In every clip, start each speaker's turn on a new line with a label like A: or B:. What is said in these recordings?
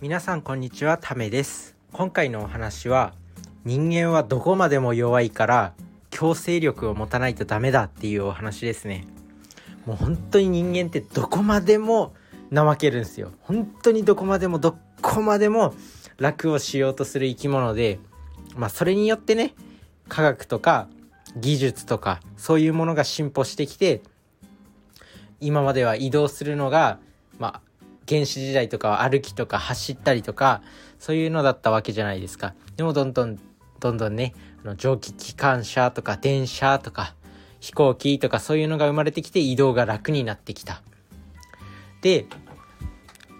A: 皆さんこんにちはためです。今回のお話は人間はどこまでも弱いから強制力を持たないとダメだっていうお話ですね。もう本当に人間ってどこまでも怠けるんですよ。本当にどこまでもどこまでも楽をしようとする生き物でまあそれによってね科学とか技術とかそういうものが進歩してきて今までは移動するのがまあ原始時代とかは歩きとか走ったりとかそういうのだったわけじゃないですか。でもどんどんどんどんねあの蒸気機関車とか電車とか飛行機とかそういうのが生まれてきて移動が楽になってきた。で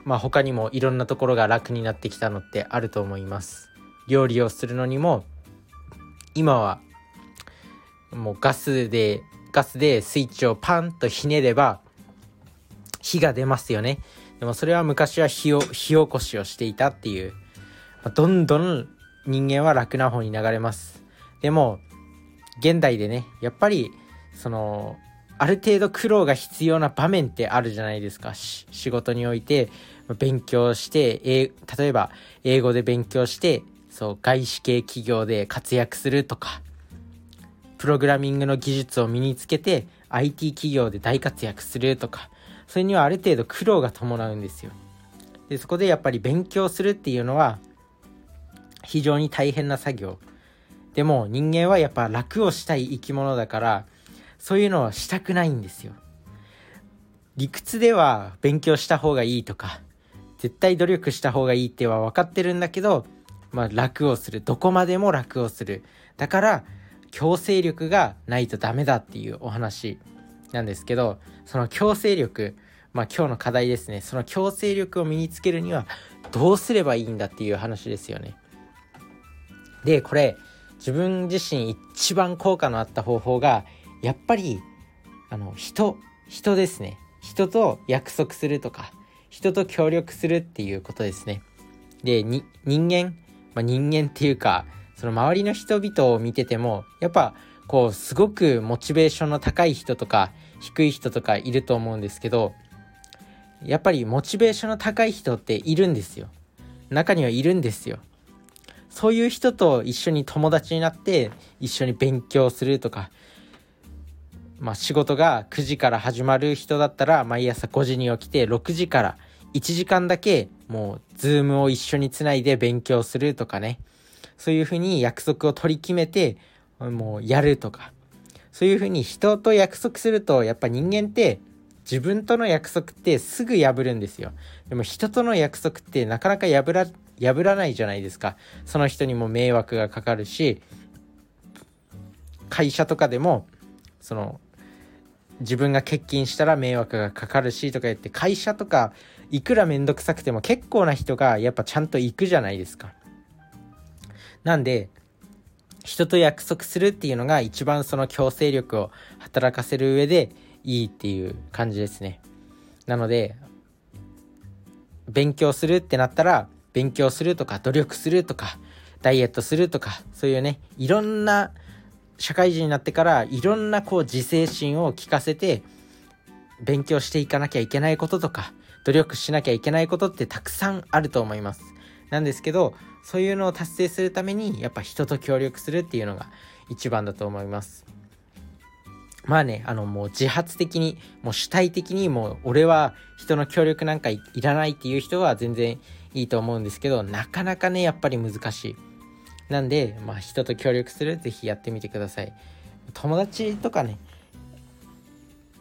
A: まあ他にもいろんなところが楽になってきたのってあると思います。料理をするのにも今はもうガスでガスでスイッチをパンとひねれば火が出ますよね。でもそれは昔は火を火起こしをしていたっていう、まあ、どんどん人間は楽な方に流れます。でも現代でねやっぱりそのある程度苦労が必要な場面ってあるじゃないですか。仕事において勉強して例えば英語で勉強してそう外資系企業で活躍するとかプログラミングの技術を身につけて IT 企業で大活躍するとかそれにはある程度苦労が伴うんですよ。でそこでやっぱり勉強するっていうのは非常に大変な作業。でも人間はやっぱ楽をしたい生き物だからそういうのはしたくないんですよ。理屈では勉強した方がいいとか絶対努力した方がいいっては分かってるんだけどまあ楽をする。どこまでも楽をする。だから強制力がないとダメだっていうお話。なんですけどその強制力まあ今日の課題ですね。その強制力を身につけるにはどうすればいいんだっていう話ですよね。でこれ自分自身一番効果のあった方法がやっぱりあの人人ですね。人と約束するとか人と協力するっていうことですね。で人間、まあ、人間っていうかその周りの人々を見ててもやっぱこうすごくモチベーションの高い人とか低い人とかいると思うんですけどやっぱりモチベーションの高い人っているんですよ。中にはいるんですよ。そういう人と一緒に友達になって一緒に勉強するとかまあ仕事が9時から始まる人だったら毎朝5時に起きて6時から1時間だけもうズームを一緒につないで勉強するとかね。そういうふうに約束を取り決めて、もうやるとか、そういうふうに人と約束すると、やっぱ人間って自分との約束ってすぐ破るんですよ。でも人との約束ってなかなか破ら、破らないじゃないですか。その人にも迷惑がかかるし、会社とかでも、その、自分が欠勤したら迷惑がかかるしとか言って会社とかいくらめんどくさくても結構な人がやっぱちゃんと行くじゃないですか。なんで、人と約束するっていうのが一番その強制力を働かせる上でいいっていう感じですね。なので、勉強するってなったら、勉強するとか努力するとか、ダイエットするとか、そういうね、いろんな社会人になってからいろんなこう自制心を聞かせて勉強していかなきゃいけないこととか努力しなきゃいけないことってたくさんあると思います。なんですけどそういうのを達成するためにやっぱ人と協力するっていうのが一番だと思います。まあねあのもう自発的にもう主体的にもう俺は人の協力なんかいらないっていう人は全然いいと思うんですけどなかなかねやっぱり難しい。なんでまあ人と協力する是非やってみてください。友達とかね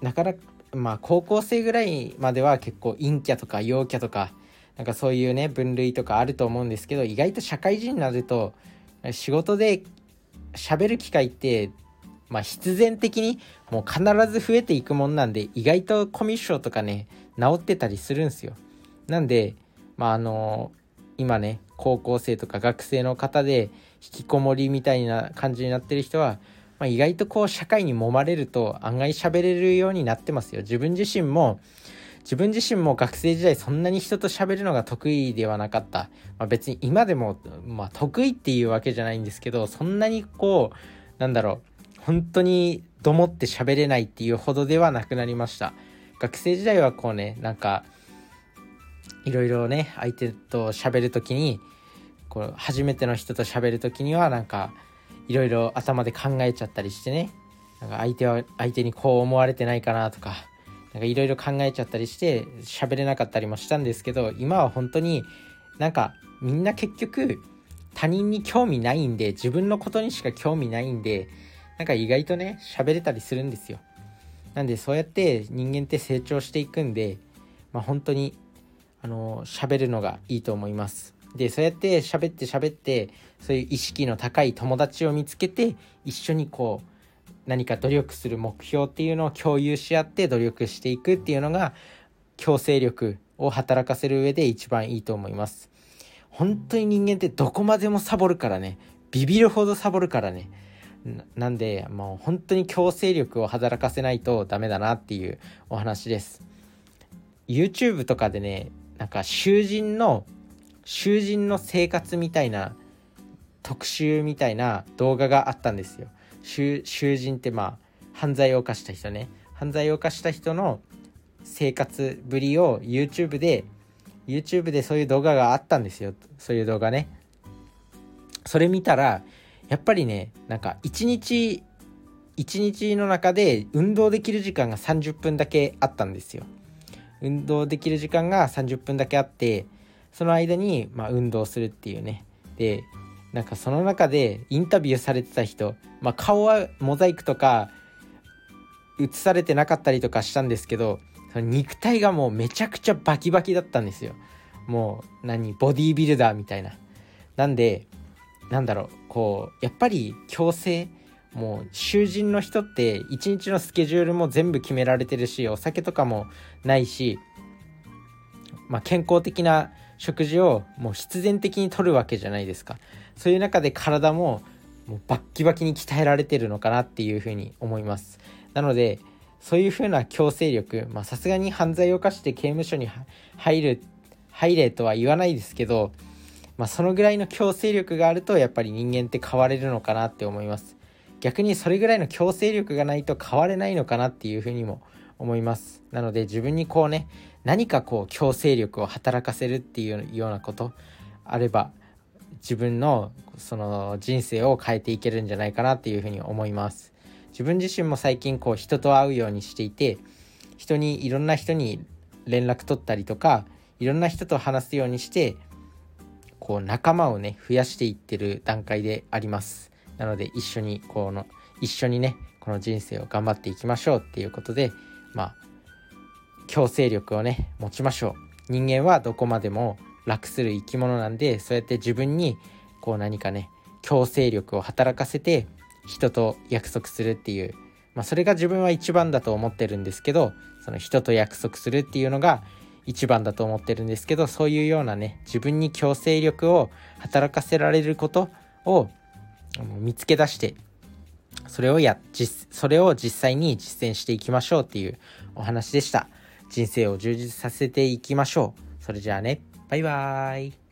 A: なかなかまあ高校生ぐらいまでは結構陰キャとか陽キャとかなんかそういうね分類とかあると思うんですけど意外と社会人になると仕事で喋る機会ってまあ必然的にもう必ず増えていくもんなんで意外とコミュ障とかね治ってたりするんですよ。なんでまああの今ね高校生とか学生の方で引きこもりみたいな感じになってる人は、まあ、意外とこう社会に揉まれると案外喋れるようになってますよ。自分自身も自分自身も学生時代そんなに人と喋るのが得意ではなかった。まあ、別に今でも、まあ、得意っていうわけじゃないんですけど、そんなにこう、なんだろう、本当にどもって喋れないっていうほどではなくなりました。学生時代はこうね、なんか、いろいろね相手と喋る時にこう初めての人と喋る時にはなんかいろいろ頭で考えちゃったりしてねなんか相手は相手にこう思われてないかなとかなんかいろいろ考えちゃったりして喋れなかったりもしたんですけど今は本当になんかみんな結局他人に興味ないんで自分のことにしか興味ないんでなんか意外とね喋れたりするんですよ。なんでそうやって人間って成長していくんでまあ本当にあの喋るのがいいと思います。でそうやって喋って喋ってそういう意識の高い友達を見つけて一緒にこう何か努力する目標っていうのを共有し合って努力していくっていうのが強制力を働かせる上で一番いいと思います。本当に人間ってどこまでもサボるからね。ビビるほどサボるからね。なんでもう本当に強制力を働かせないとダメだなっていうお話です。YouTube とかでねなんか囚人の囚人の生活みたいな特集みたいな動画があったんですよ。囚人ってまあ犯罪を犯した人ね。犯罪を犯した人の生活ぶりを YouTube で YouTube でそういう動画があったんですよ。そういう動画ね。それ見たらやっぱりねなんか一日一日の中で運動できる時間が30分だけあったんですよ。運動できる時間が30分だけあってその間にまあ運動するっていうね。でなんかその中でインタビューされてた人、まあ、顔はモザイクとか映されてなかったりとかしたんですけどその肉体がもうめちゃくちゃバキバキだったんですよ。もう何ボディービルダーみたいな。なんでなんだろうこうやっぱり強制もう囚人の人って一日のスケジュールも全部決められてるしお酒とかもないし、まあ、健康的な食事をもう必然的にとるわけじゃないですか。そういう中で体ももうバッキバキに鍛えられてるのかなっていうふうに思います。なのでそういうふうな強制力さすがに犯罪を犯して刑務所に入る入れとは言わないですけど、まあ、そのぐらいの強制力があるとやっぱり人間って変われるのかなって思います。逆にそれぐらいの強制力がないと変われないのかなっていうふうにも思います。なので自分にこうね何かこう強制力を働かせるっていうようなことあれば自分のその人生を変えていけるんじゃないかなっていうふうに思います。自分自身も最近こう人と会うようにしていて人にいろんな人に連絡取ったりとかいろんな人と話すようにしてこう仲間をね増やしていってる段階であります。なので一緒にこの一緒にねこの人生を頑張っていきましょうっていうことでまあ強制力をね持ちましょう。人間はどこまでも楽する生き物なんでそうやって自分にこう何かね強制力を働かせて人と約束するっていう、まあ、それが自分は一番だと思ってるんですけどその人と約束するっていうのが一番だと思ってるんですけどそういうようなね自分に強制力を働かせられることを見つけ出してそれをや実それを実際に実践していきましょうっていうお話でした。人生を充実させていきましょう。それじゃあね。バイバーイ。